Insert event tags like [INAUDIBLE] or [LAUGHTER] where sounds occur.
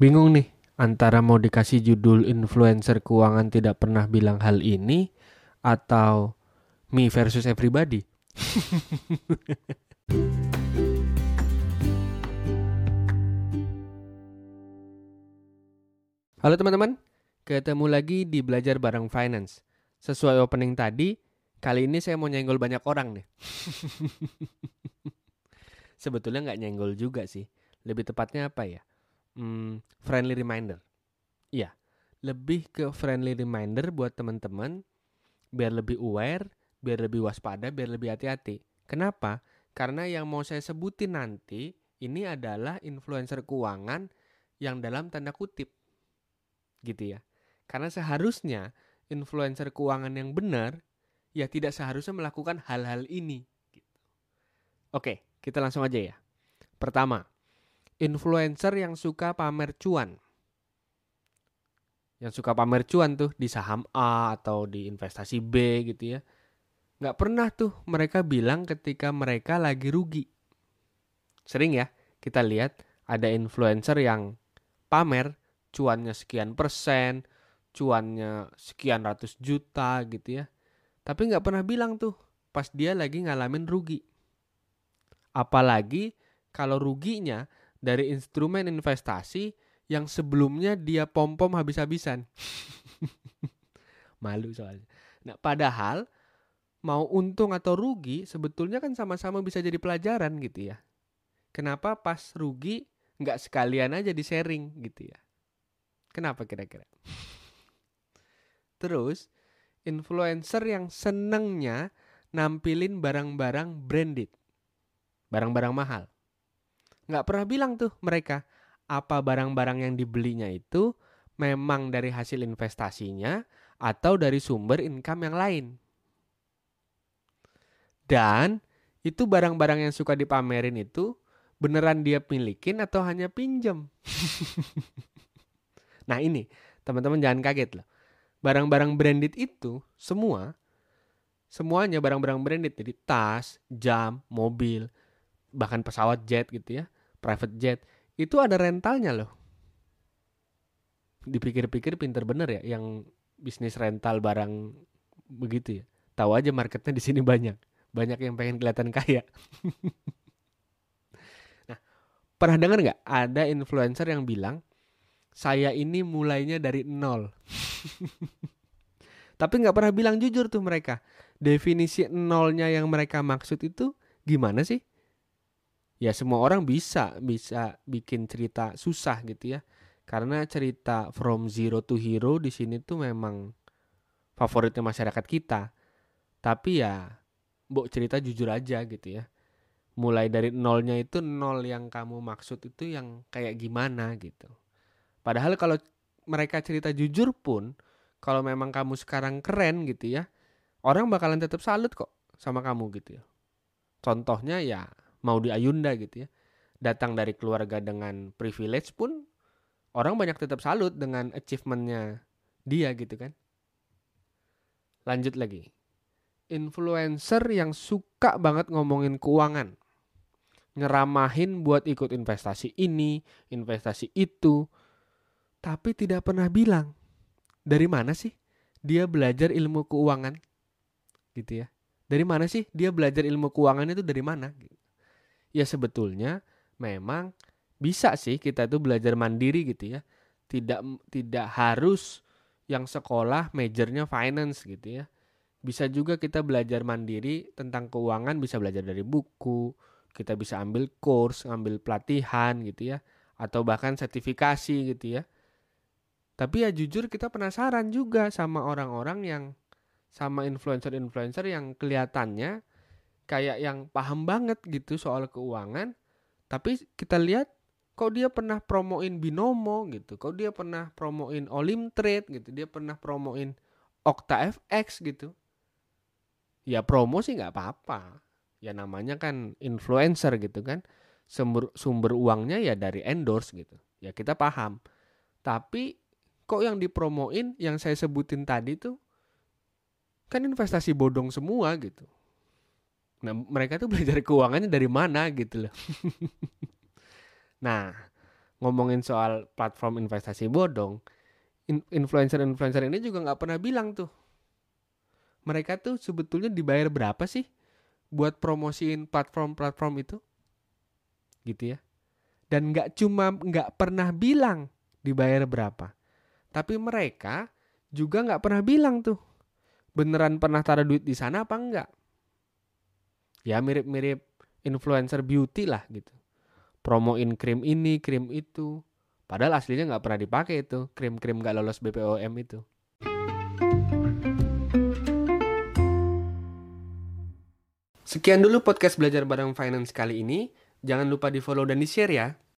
Bingung nih antara mau dikasih judul influencer keuangan tidak pernah bilang hal ini atau me versus everybody. [LAUGHS] Halo teman-teman, ketemu lagi di Belajar Bareng Finance. Sesuai opening tadi, kali ini saya mau nyenggol banyak orang nih. [LAUGHS] Sebetulnya nggak nyenggol juga sih. Lebih tepatnya apa ya? Hmm, friendly reminder. Iya, lebih ke friendly reminder buat teman-teman biar lebih aware, biar lebih waspada, biar lebih hati-hati. Kenapa? Karena yang mau saya sebutin nanti ini adalah influencer keuangan yang dalam tanda kutip gitu ya. Karena seharusnya influencer keuangan yang benar ya tidak seharusnya melakukan hal-hal ini. Gitu. Oke, kita langsung aja ya. Pertama, influencer yang suka pamer cuan. Yang suka pamer cuan tuh di saham A atau di investasi B gitu ya. Nggak pernah tuh mereka bilang ketika mereka lagi rugi. Sering ya kita lihat ada influencer yang pamer cuannya sekian persen, cuannya sekian ratus juta gitu ya. Tapi nggak pernah bilang tuh pas dia lagi ngalamin rugi. Apalagi kalau ruginya dari instrumen investasi yang sebelumnya dia pom-pom habis-habisan. [LAUGHS] Malu soalnya. Nah, padahal mau untung atau rugi sebetulnya kan sama-sama bisa jadi pelajaran gitu ya. Kenapa pas rugi nggak sekalian aja di sharing gitu ya? Kenapa kira-kira? [LAUGHS] Terus, influencer yang senengnya nampilin barang-barang branded. Barang-barang mahal. Nggak pernah bilang tuh mereka apa barang-barang yang dibelinya itu memang dari hasil investasinya atau dari sumber income yang lain. Dan itu barang-barang yang suka dipamerin itu beneran dia milikin atau hanya pinjam. [LAUGHS] Nah ini teman-teman jangan kaget loh. Barang-barang branded itu semua semuanya barang-barang branded jadi tas, jam, mobil, bahkan pesawat jet gitu ya, private jet itu ada rentalnya loh. Dipikir-pikir pinter bener ya yang bisnis rental barang begitu ya. Tahu aja marketnya di sini banyak. Banyak yang pengen kelihatan kaya. [LAUGHS] nah, pernah dengar nggak ada influencer yang bilang saya ini mulainya dari nol. [LAUGHS] Tapi nggak pernah bilang jujur tuh mereka. Definisi nolnya yang mereka maksud itu gimana sih? Ya semua orang bisa bisa bikin cerita susah gitu ya. Karena cerita from zero to hero di sini tuh memang favoritnya masyarakat kita. Tapi ya, mbok cerita jujur aja gitu ya. Mulai dari nolnya itu nol yang kamu maksud itu yang kayak gimana gitu. Padahal kalau mereka cerita jujur pun, kalau memang kamu sekarang keren gitu ya, orang bakalan tetap salut kok sama kamu gitu ya. Contohnya ya mau di Ayunda gitu ya. Datang dari keluarga dengan privilege pun orang banyak tetap salut dengan achievementnya dia gitu kan. Lanjut lagi. Influencer yang suka banget ngomongin keuangan. Ngeramahin buat ikut investasi ini, investasi itu tapi tidak pernah bilang dari mana sih dia belajar ilmu keuangan gitu ya dari mana sih dia belajar ilmu keuangan itu dari mana ya sebetulnya memang bisa sih kita tuh belajar mandiri gitu ya. Tidak tidak harus yang sekolah majornya finance gitu ya. Bisa juga kita belajar mandiri tentang keuangan bisa belajar dari buku kita bisa ambil course ambil pelatihan gitu ya atau bahkan sertifikasi gitu ya. Tapi ya jujur kita penasaran juga sama orang-orang yang sama influencer-influencer yang kelihatannya kayak yang paham banget gitu soal keuangan. Tapi kita lihat kok dia pernah promoin Binomo gitu. Kok dia pernah promoin Olim Trade gitu. Dia pernah promoin Okta FX gitu. Ya promo sih nggak apa-apa. Ya namanya kan influencer gitu kan. Sumber, sumber uangnya ya dari endorse gitu. Ya kita paham. Tapi kok yang dipromoin yang saya sebutin tadi tuh kan investasi bodong semua gitu. Nah, mereka tuh belajar keuangannya dari mana gitu loh. [LAUGHS] nah, ngomongin soal platform investasi bodong, in- influencer-influencer ini juga nggak pernah bilang tuh. Mereka tuh sebetulnya dibayar berapa sih buat promosiin platform-platform itu? Gitu ya. Dan nggak cuma nggak pernah bilang dibayar berapa. Tapi mereka juga nggak pernah bilang tuh beneran pernah taruh duit di sana apa enggak. Ya mirip-mirip influencer beauty lah gitu. Promoin krim ini, krim itu. Padahal aslinya nggak pernah dipakai itu krim-krim nggak lolos BPOM itu. Sekian dulu podcast belajar bareng finance kali ini. Jangan lupa di follow dan di share ya.